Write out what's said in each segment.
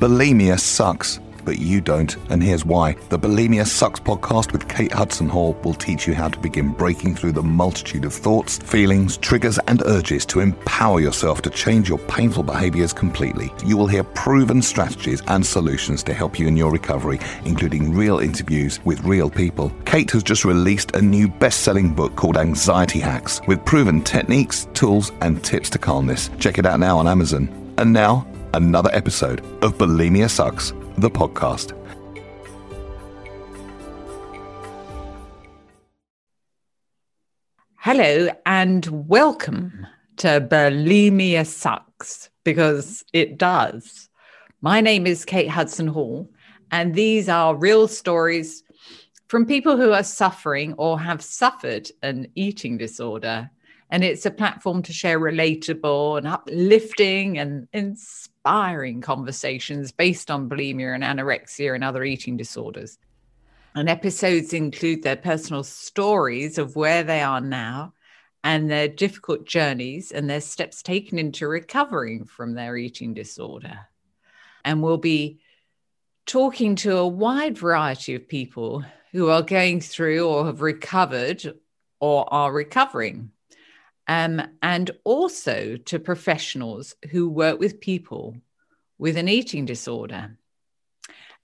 Bulimia sucks but you don't, and here's why. The Bulimia Sucks podcast with Kate Hudson Hall will teach you how to begin breaking through the multitude of thoughts, feelings, triggers, and urges to empower yourself to change your painful behaviors completely. You will hear proven strategies and solutions to help you in your recovery, including real interviews with real people. Kate has just released a new best selling book called Anxiety Hacks with proven techniques, tools, and tips to calmness. Check it out now on Amazon. And now, another episode of Bulimia Sucks the podcast. Hello and welcome to Bulimia Sucks because it does. My name is Kate Hudson Hall, and these are real stories from people who are suffering or have suffered an eating disorder. And it's a platform to share relatable and uplifting and inspiring inspiring conversations based on bulimia and anorexia and other eating disorders. And episodes include their personal stories of where they are now and their difficult journeys and their steps taken into recovering from their eating disorder. And we'll be talking to a wide variety of people who are going through or have recovered or are recovering um, and also to professionals who work with people with an eating disorder.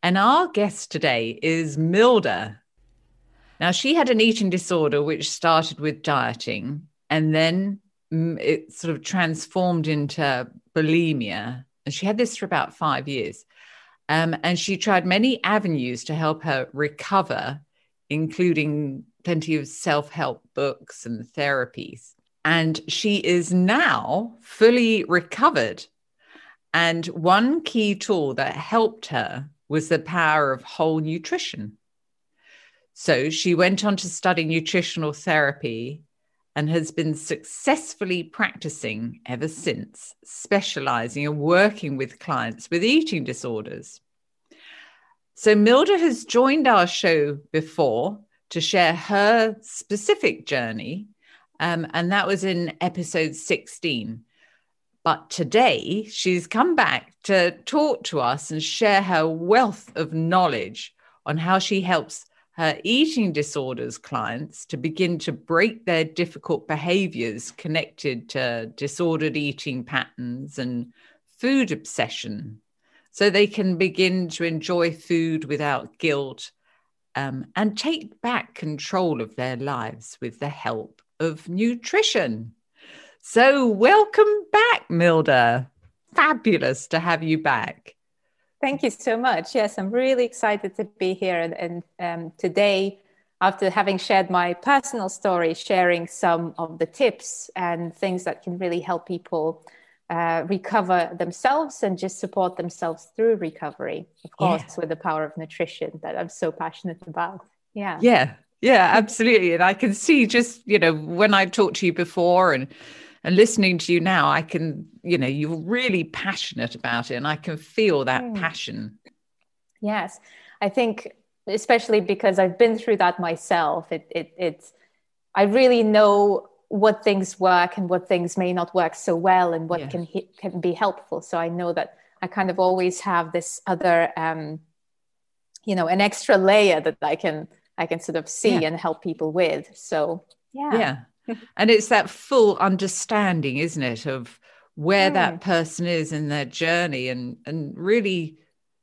And our guest today is Milda. Now, she had an eating disorder which started with dieting and then mm, it sort of transformed into bulimia. And she had this for about five years. Um, and she tried many avenues to help her recover, including plenty of self help books and therapies. And she is now fully recovered. And one key tool that helped her was the power of whole nutrition. So she went on to study nutritional therapy and has been successfully practicing ever since, specializing and working with clients with eating disorders. So, Milda has joined our show before to share her specific journey um, and that was in episode 16. But today she's come back to talk to us and share her wealth of knowledge on how she helps her eating disorders clients to begin to break their difficult behaviors connected to disordered eating patterns and food obsession so they can begin to enjoy food without guilt um, and take back control of their lives with the help of nutrition. So, welcome back, Milda. Fabulous to have you back. Thank you so much. Yes, I'm really excited to be here. And, and um, today, after having shared my personal story, sharing some of the tips and things that can really help people uh, recover themselves and just support themselves through recovery, of course, yeah. with the power of nutrition that I'm so passionate about. Yeah. Yeah. Yeah, absolutely. And I can see just, you know, when I've talked to you before and and listening to you now, I can, you know, you're really passionate about it and I can feel that mm. passion. Yes. I think especially because I've been through that myself, it it it's I really know what things work and what things may not work so well and what can can be helpful. So I know that I kind of always have this other um you know an extra layer that I can I can sort of see yeah. and help people with. So yeah. Yeah. and it's that full understanding, isn't it, of where mm. that person is in their journey and and really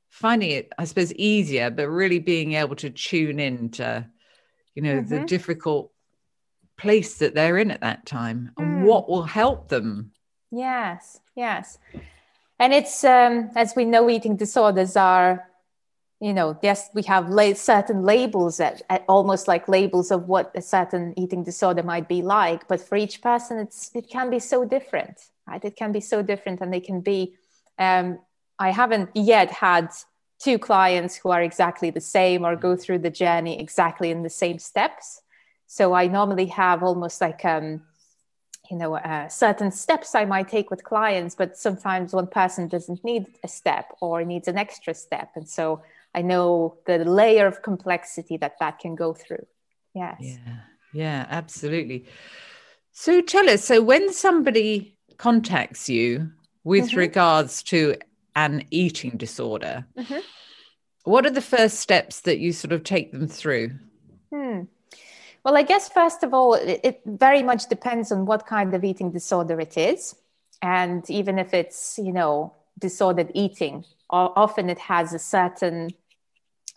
finding it, I suppose, easier, but really being able to tune in to, you know, mm-hmm. the difficult place that they're in at that time mm. and what will help them. Yes, yes. And it's um, as we know, eating disorders are you know yes we have la- certain labels that almost like labels of what a certain eating disorder might be like but for each person it's it can be so different right? It can be so different and they can be um, i haven't yet had two clients who are exactly the same or go through the journey exactly in the same steps. So i normally have almost like um, you know uh, certain steps i might take with clients but sometimes one person doesn't need a step or needs an extra step. And so I know the layer of complexity that that can go through. Yes. Yeah. Yeah, absolutely. So tell us so when somebody contacts you with mm-hmm. regards to an eating disorder, mm-hmm. what are the first steps that you sort of take them through? Hmm. Well, I guess first of all, it, it very much depends on what kind of eating disorder it is. And even if it's, you know, disordered eating, often it has a certain,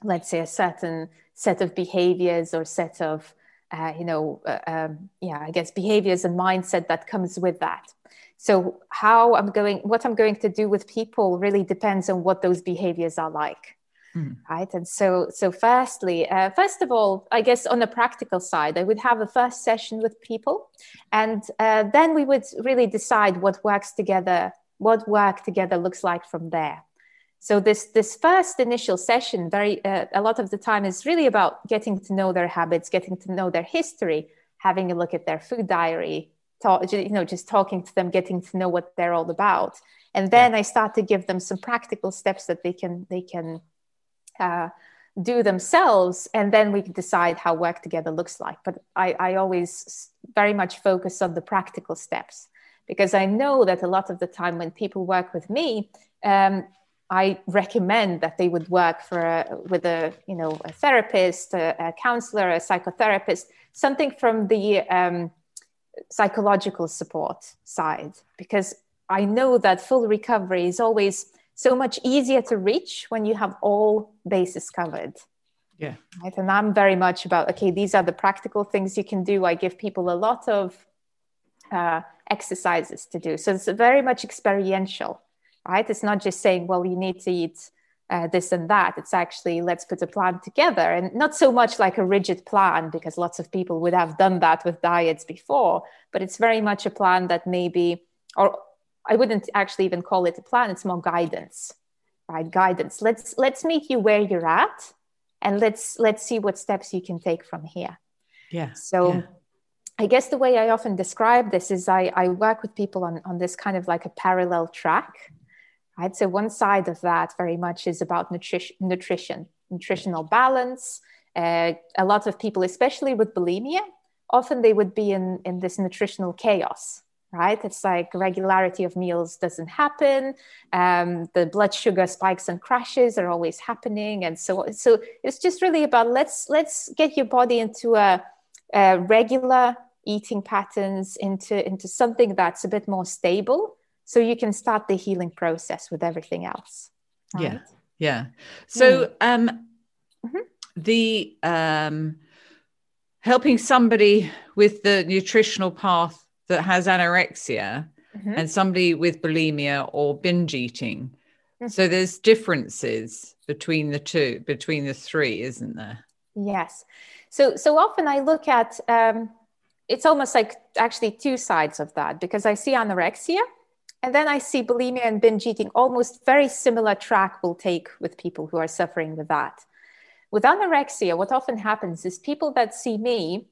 let's say, a certain set of behaviors or set of, uh, you know, uh, um, yeah, I guess behaviors and mindset that comes with that. So how I'm going, what I'm going to do with people really depends on what those behaviors are like. Mm. Right. And so, so firstly, uh, first of all, I guess on the practical side, I would have a first session with people, and uh, then we would really decide what works together, what work together looks like from there. So this this first initial session, very uh, a lot of the time, is really about getting to know their habits, getting to know their history, having a look at their food diary, talk, you know, just talking to them, getting to know what they're all about, and then yeah. I start to give them some practical steps that they can they can uh, do themselves, and then we can decide how work together looks like. But I, I always very much focus on the practical steps because I know that a lot of the time when people work with me, um, I recommend that they would work for a, with a you know a therapist, a, a counselor, a psychotherapist, something from the um, psychological support side, because I know that full recovery is always so much easier to reach when you have all bases covered. Yeah. Right. And I'm very much about okay, these are the practical things you can do. I give people a lot of uh, exercises to do, so it's very much experiential right? It's not just saying, well, you need to eat uh, this and that. It's actually, let's put a plan together and not so much like a rigid plan, because lots of people would have done that with diets before, but it's very much a plan that maybe, or I wouldn't actually even call it a plan, it's more guidance, right? Guidance. Let's, let's meet you where you're at and let's, let's see what steps you can take from here. Yeah. So, yeah. I guess the way I often describe this is I, I work with people on, on this kind of like a parallel track right? So one side of that very much is about nutrition, nutrition nutritional balance. Uh, a lot of people, especially with bulimia, often they would be in, in this nutritional chaos, right? It's like regularity of meals doesn't happen. Um, the blood sugar spikes and crashes are always happening, and so so it's just really about let's let's get your body into a, a regular eating patterns into into something that's a bit more stable so you can start the healing process with everything else right? yeah yeah so um mm-hmm. the um helping somebody with the nutritional path that has anorexia mm-hmm. and somebody with bulimia or binge eating mm-hmm. so there's differences between the two between the three isn't there yes so so often i look at um it's almost like actually two sides of that because i see anorexia and then I see bulimia and binge eating almost very similar track will take with people who are suffering with that. With anorexia, what often happens is people that see me,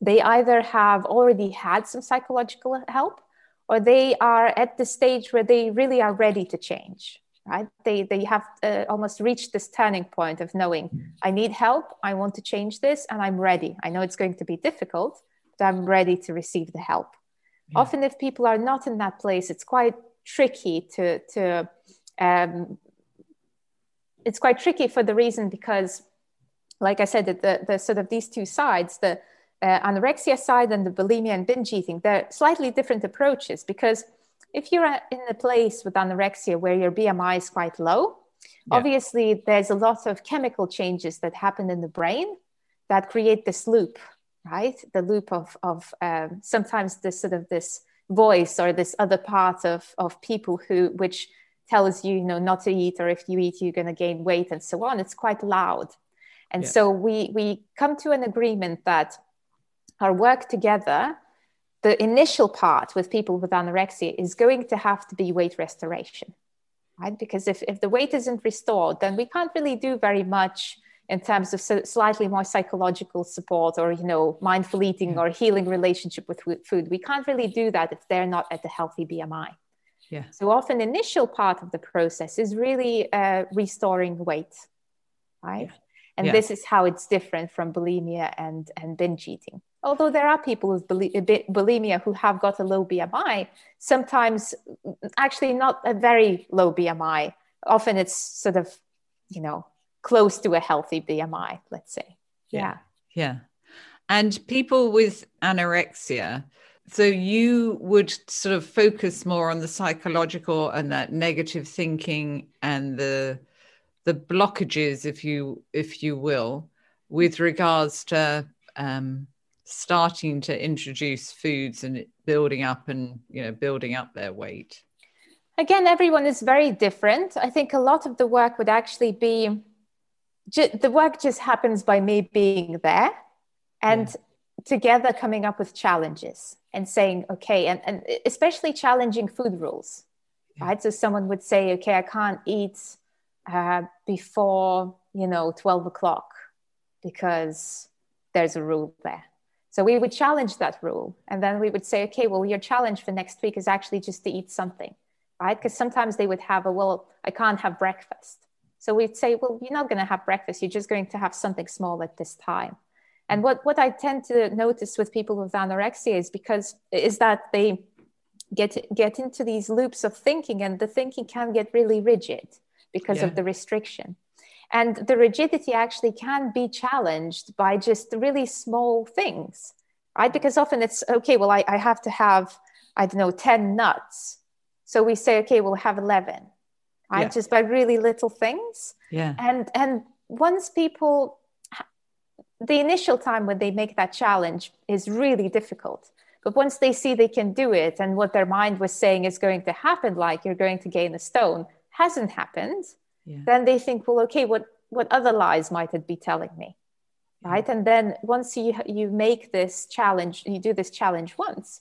they either have already had some psychological help or they are at the stage where they really are ready to change right? They they have uh, almost reached this turning point of knowing i need help i want to change this and i'm ready. I know it's going to be difficult but i'm ready to receive the help yeah. often if people are not in that place it's quite tricky to to um, it's quite tricky for the reason because like i said the, the sort of these two sides the uh, anorexia side and the bulimia and binge eating they're slightly different approaches because if you're in a place with anorexia where your bmi is quite low yeah. obviously there's a lot of chemical changes that happen in the brain that create this loop right? The loop of of um, sometimes this sort of this voice or this other part of of people who which tells you you know not to eat or if you eat you're going to gain weight and so on. It's quite loud. And yeah. so we we come to an agreement that our work together the initial part with people with anorexia is going to have to be weight restoration right? Because if, if the weight isn't restored then we can't really do very much in terms of slightly more psychological support or you know mindful eating or healing relationship with food we can't really do that if they're not at a healthy bmi yeah so often initial part of the process is really uh, restoring weight right yeah. and yeah. this is how it's different from bulimia and and binge eating although there are people with bulimia who have got a low BMI, sometimes actually not a very low BMI. Often it's sort of, you know, close to a healthy BMI, let's say. Yeah. Yeah. And people with anorexia, so you would sort of focus more on the psychological and that negative thinking and the the blockages, if you if you will, with regards to um, starting to introduce foods and building up and you know building up their weight again everyone is very different i think a lot of the work would actually be ju- the work just happens by me being there and yeah. together coming up with challenges and saying okay and, and especially challenging food rules yeah. right so someone would say okay i can't eat uh, before you know 12 o'clock because there's a rule there so we would challenge that rule. And then we would say, okay, well, your challenge for next week is actually just to eat something, right? Because sometimes they would have a, well, I can't have breakfast. So we'd say, well, you're not going to have breakfast. You're just going to have something small at this time. And mm. what, what I tend to notice with people with anorexia is because is that they get get into these loops of thinking and the thinking can get really rigid because yeah. of the restriction. And the rigidity actually can be challenged by just really small things, right? Mm. Because often it's okay, well, I, I have to have, I don't know, 10 nuts. So we say, okay, we'll have 11, right? Yeah. Just by really little things. Yeah. And, and once people, the initial time when they make that challenge is really difficult. But once they see they can do it and what their mind was saying is going to happen, like you're going to gain a stone, hasn't happened, yeah. then they think well okay what what other lies might it be telling me right and then once you you make this challenge you do this challenge once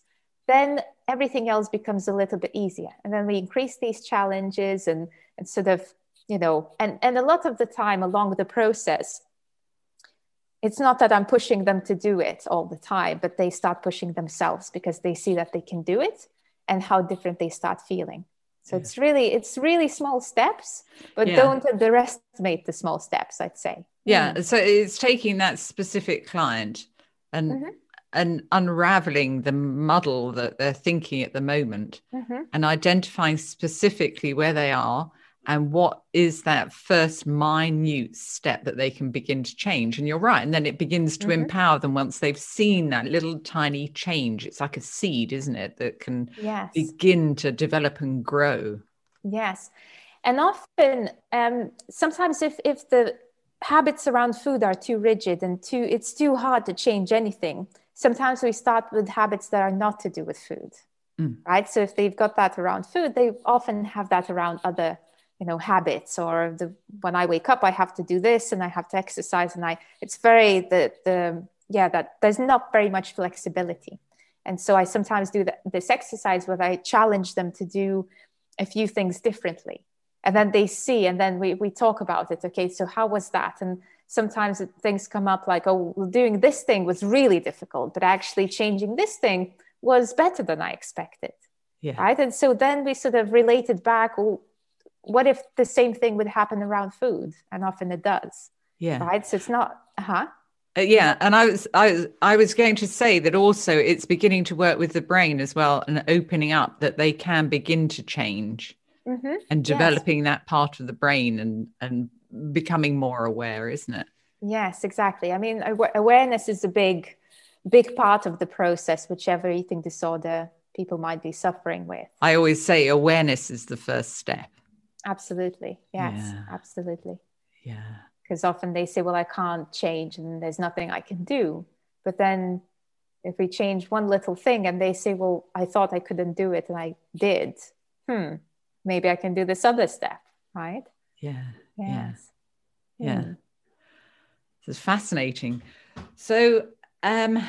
then everything else becomes a little bit easier and then we increase these challenges and and sort of you know and and a lot of the time along the process it's not that i'm pushing them to do it all the time but they start pushing themselves because they see that they can do it and how different they start feeling so yeah. it's really it's really small steps, but yeah. don't underestimate the small steps. I'd say. Yeah. Mm. So it's taking that specific client and mm-hmm. And unraveling the muddle that they're thinking at the moment, mm-hmm. and identifying specifically where they are and what is that first minute step that they can begin to change and you're right and then it begins to mm-hmm. empower them once they've seen that little tiny change it's like a seed isn't it that can yes. begin to develop and grow yes and often um, sometimes if if the habits around food are too rigid and too it's too hard to change anything sometimes we start with habits that are not to do with food mm. right? So if they've got that around food they often have that around other you know habits or the when i wake up i have to do this and i have to exercise and i it's very the the yeah that there's not very much flexibility. And so i sometimes do the, this exercise where i challenge them to do a few things differently. And then they see and then we, we talk about it. Okay so how was that? And sometimes things come up like oh doing this thing was really difficult but actually changing this thing was better than i expected. Yeah. right? And so then we sort of related back well, what if the same thing would happen around food? And often it does. Yeah. Right? So it's not huh uh, yeah and i was i was i was going to say that also it's beginning to work with the brain as well and opening up that they can begin to change mm-hmm. and developing yes. that part of the brain and and becoming more aware isn't it yes exactly i mean awareness is a big big part of the process whichever eating disorder people might be suffering with i always say awareness is the first step Absolutely. Yes, yeah. absolutely. Yeah. Because often they say, well, I can't change and there's nothing I can do. But then if we change one little thing and they say, well, I thought I couldn't do it and I did, hmm, maybe I can do this other step, right? Yeah. Yes. Yeah. Yeah. This is fascinating. So, um,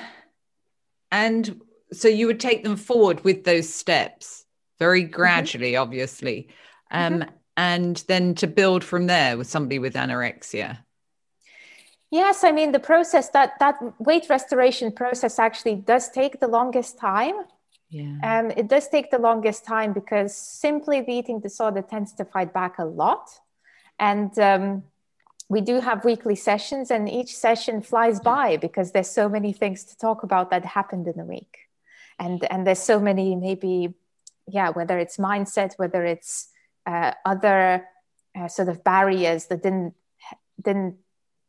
and so you would take them forward with those steps very mm-hmm. gradually, mm-hmm. obviously. Um, mm-hmm and then to build from there with somebody with anorexia yes i mean the process that that weight restoration process actually does take the longest time yeah. Um, it does take the longest time because simply the eating disorder tends to fight back a lot and um, we do have weekly sessions, and each session flies by because there's so many things to talk about that happened in the week, and and there's so many maybe, yeah, whether it's mindset, whether it's uh, other uh, sort of barriers that didn't didn't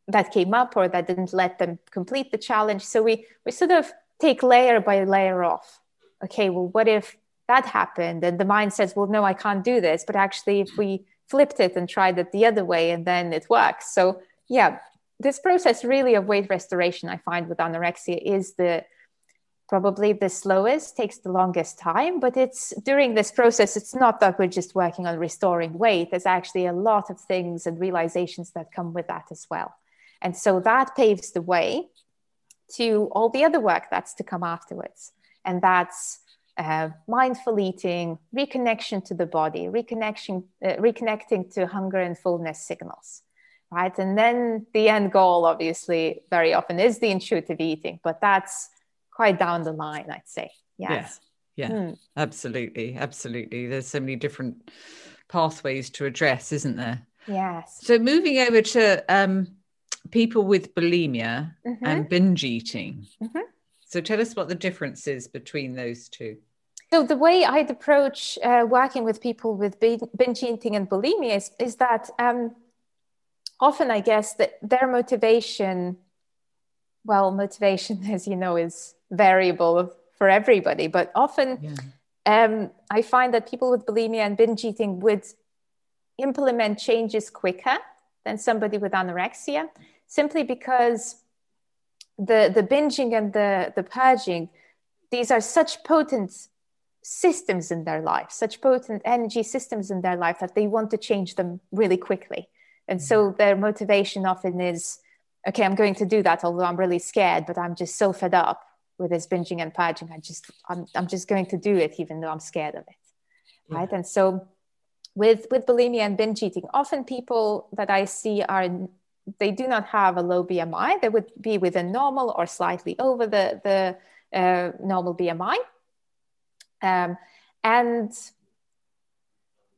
that came up or that didn't let them complete the challenge. So we we sort of take layer by layer off. Okay, well, what if that happened? And the mind says, well, no, I can't do this. But actually, if we flipped it and tried it the other way, and then it works. So yeah, this process really of weight restoration, I find with anorexia, is the probably the slowest, takes the longest time. But it's during this process, it's not that we're just working on restoring weight. There's actually a lot of things and realizations that come with that as well. And so that paves the way to all the other work that's to come afterwards. And that's uh, mindful eating, reconnection to the body, reconnection, uh, reconnecting to hunger and fullness signals, right? And then the end goal, obviously, very often is the intuitive eating, but that's quite down the line, I'd say. Yes. Yeah, yeah hmm. absolutely. Absolutely. There's so many different pathways to address, isn't there? Yes. So moving over to um, people with bulimia mm-hmm. and binge eating. Mm-hmm. So tell us what the difference is between those two. So the way I'd approach uh, working with people with binge eating and bulimia is, is that um, often I guess that their motivation, well, motivation, as you know, is variable for everybody, but often yeah. um, I find that people with bulimia and binge eating would implement changes quicker than somebody with anorexia simply because the, the binging and the, the purging, these are such potent systems in their life, such potent energy systems in their life that they want to change them really quickly. And so mm-hmm. their motivation often is, okay, I'm going to do that, although I'm really scared, but I'm just so fed up with this binging and purging. I just, I'm, I'm just going to do it, even though I'm scared of it. Right. And so with, with bulimia and binge eating, often people that I see are they do not have a low BMI. They would be within normal or slightly over the, the uh, normal BMI. Um, and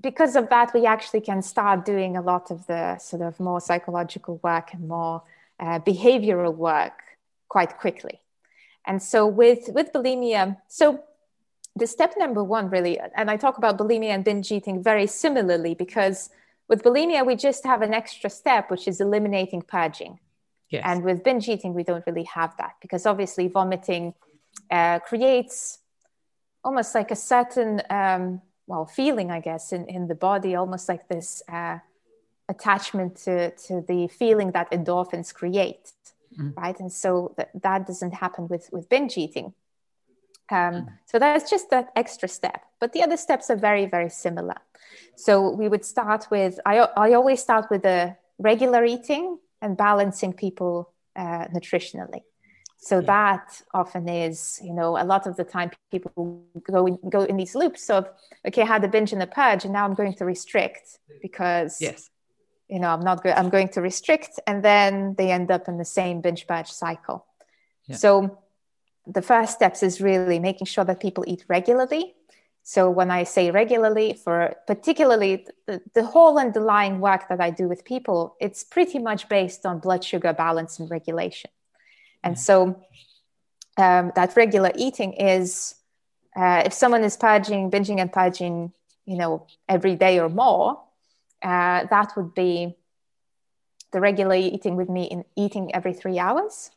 because of that, we actually can start doing a lot of the sort of more psychological work and more uh, behavioral work quite quickly. And so with, with bulimia, so the step number one really, and I talk about bulimia and binge eating very similarly because with bulimia, we just have an extra step, which is eliminating purging. Yes. And with binge eating, we don't really have that because obviously vomiting uh, creates almost like a certain, um, well, feeling, I guess, in, in the body, almost like this uh, attachment to, to the feeling that endorphins create, mm. right? And so that, that doesn't happen with, with binge eating. Um, mm. So that's just that extra step. But the other steps are very, very similar. So we would start with, I, I always start with the regular eating and balancing people uh, nutritionally. So yeah. that often is, you know, a lot of the time people go in, go in these loops of, okay, I had a binge and a purge, and now I'm going to restrict because, yes, you know, I'm not going. I'm going to restrict, and then they end up in the same binge purge cycle. Yeah. So the first steps is really making sure that people eat regularly. So when I say regularly, for particularly the, the, whole underlying work that I do with people, it's pretty much based on blood sugar balance and regulation. And so um, that regular eating is uh, if someone is purging, binging and purging, you know, every day or more, uh, that would be the regular eating with me in eating every three hours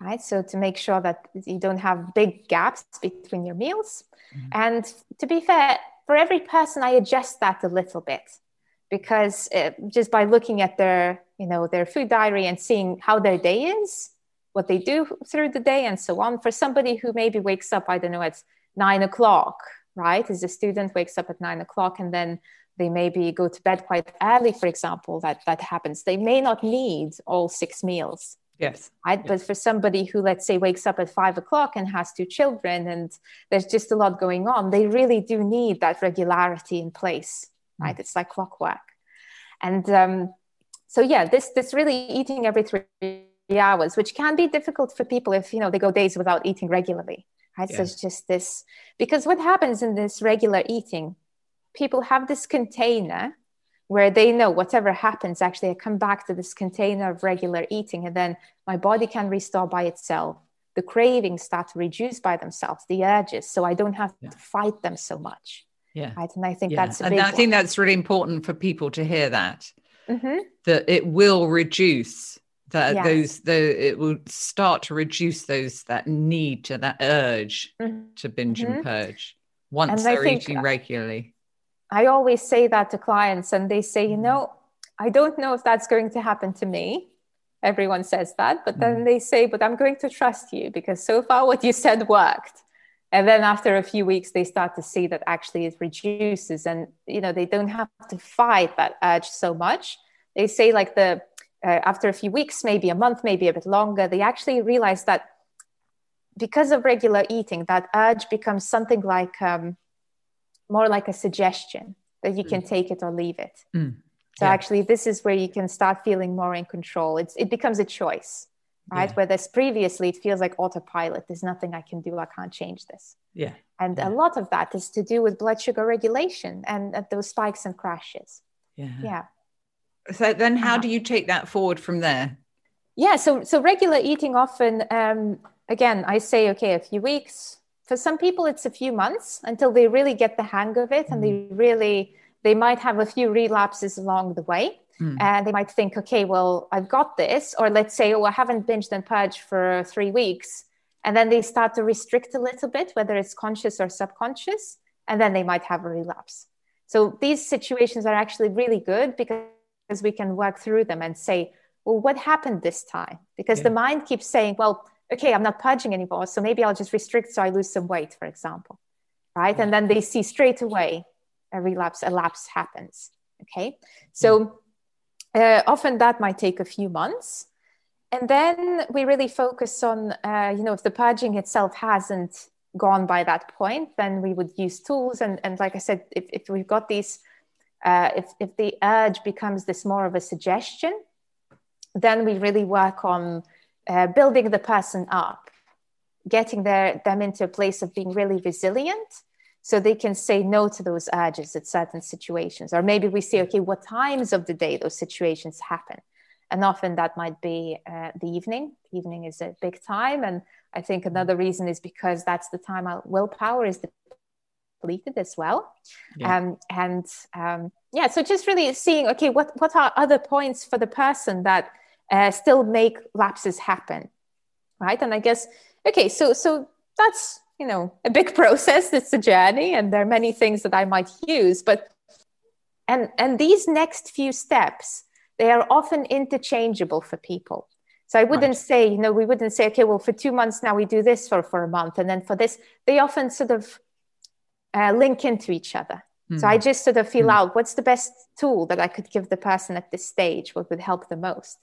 right? So to make sure that you don't have big gaps between your meals. Mm-hmm. And to be fair, for every person, I adjust that a little bit because it, uh, just by looking at their, you know, their food diary and seeing how their day is, what they do through the day, and so on. For somebody who maybe wakes up, I don't know, at nine o'clock, right? As a student, wakes up at nine o'clock, and then they maybe go to bed quite early, for example. That that happens. They may not need all six meals Yes. Right. Yes. But for somebody who, let's say, wakes up at five o'clock and has two children and there's just a lot going on, they really do need that regularity in place. Mm. Right. Mm. It's like clockwork. And um, so, yeah, this, this really eating every three hours, which can be difficult for people if, you know, they go days without eating regularly. Right. Yeah. So it's just this, because what happens in this regular eating, people have this container where they know whatever happens, actually, I come back to this container of regular eating, and then my body can restore by itself. The cravings start to reduce by themselves, the urges, so I don't have yeah. to fight them so much. Yeah. Right. And I think yeah. that's and I think that's really important for people to hear that. Mm-hmm. That it will reduce that yes. those the it will start to reduce those that need to that urge mm-hmm. to binge mm-hmm. and purge once and they're eating regularly I always say that to clients, and they say, you mm. know, I don't know if that's going to happen to me. Everyone says that, but then mm. they say, but I'm going to trust you because so far what you said worked. And then after a few weeks, they start to see that actually it reduces, and you know they don't have to fight that urge so much. They say like the uh, after a few weeks, maybe a month, maybe a bit longer, they actually realize that because of regular eating, that urge becomes something like um, more like a suggestion that you can mm. take it or leave it. Mm. So yeah. actually, this is where you can start feeling more in control. It's it becomes a choice, right? Yeah. Whereas previously it feels like autopilot. There's nothing I can do. I can't change this. Yeah. And yeah. a lot of that is to do with blood sugar regulation and uh, those spikes and crashes. Yeah. Yeah. So then, how uh-huh. do you take that forward from there? Yeah. So so regular eating often. Um, again, I say okay, a few weeks, for some people it's a few months until they really get the hang of it and they mm. really they might have a few relapses along the way mm. and they might think okay well i've got this or let's say oh i haven't binged and purged for three weeks and then they start to restrict a little bit whether it's conscious or subconscious and then they might have a relapse so these situations are actually really good because we can work through them and say well what happened this time because yeah. the mind keeps saying well okay, I'm not purging anymore. So maybe I'll just restrict so I lose some weight, for example. Right. And then they see straight away a relapse, a lapse happens. Okay. So uh, often that might take a few months. And then we really focus on, uh, you know, if the purging itself hasn't gone by that point, then we would use tools. And, and like I said, if, if we've got these, uh, if, if the urge becomes this more of a suggestion, then we really work on uh, building the person up, getting their, them into a place of being really resilient so they can say no to those urges at certain situations. Or maybe we say, okay, what times of the day those situations happen? And often that might be uh, the evening. Evening is a big time. And I think another reason is because that's the time our willpower is depleted as well. Yeah. Um, and um, yeah, so just really seeing, okay, what, what are other points for the person that uh, still make lapses happen right and i guess okay so so that's you know a big process it's a journey and there are many things that i might use but and and these next few steps they are often interchangeable for people so i wouldn't right. say you know we wouldn't say okay well for two months now we do this for for a month and then for this they often sort of uh, link into each other mm. so i hmm. just sort of feel mm. out what's the best tool that i could give the person at this stage what would help the most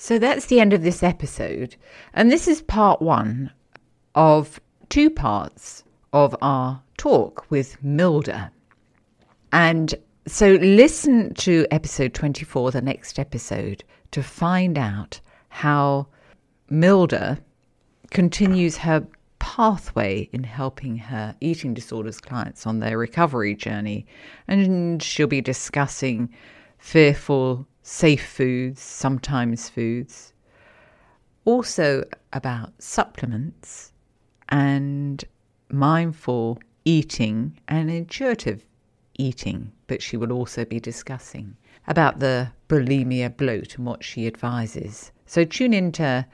so that's the end of this episode. And this is part one of two parts of our talk with Milda. And so listen to episode 24, the next episode, to find out how Milda continues her pathway in helping her eating disorders clients on their recovery journey. And she'll be discussing fearful safe foods, sometimes foods, also about supplements and mindful eating and intuitive eating, but she will also be discussing about the bulimia bloat and what she advises. So tune into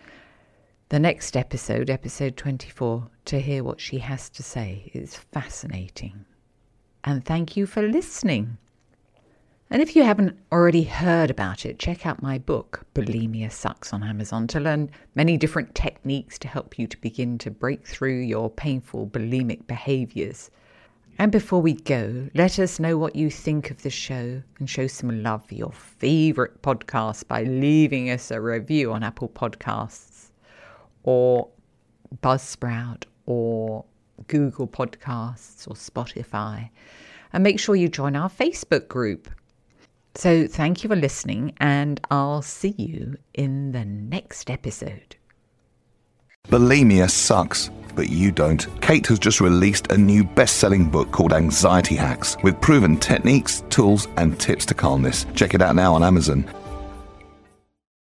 the next episode, episode 24, to hear what she has to say. It's fascinating. And thank you for listening. And if you haven't already heard about it, check out my book, Bulimia Sucks, on Amazon to learn many different techniques to help you to begin to break through your painful bulimic behaviors. And before we go, let us know what you think of the show and show some love for your favorite podcast by leaving us a review on Apple Podcasts or Buzzsprout or Google Podcasts or Spotify. And make sure you join our Facebook group so, thank you for listening, and I'll see you in the next episode. Bulimia sucks but you don't. Kate has just released a new best selling book called Anxiety Hacks with proven techniques, tools, and tips to calmness. Check it out now on Amazon.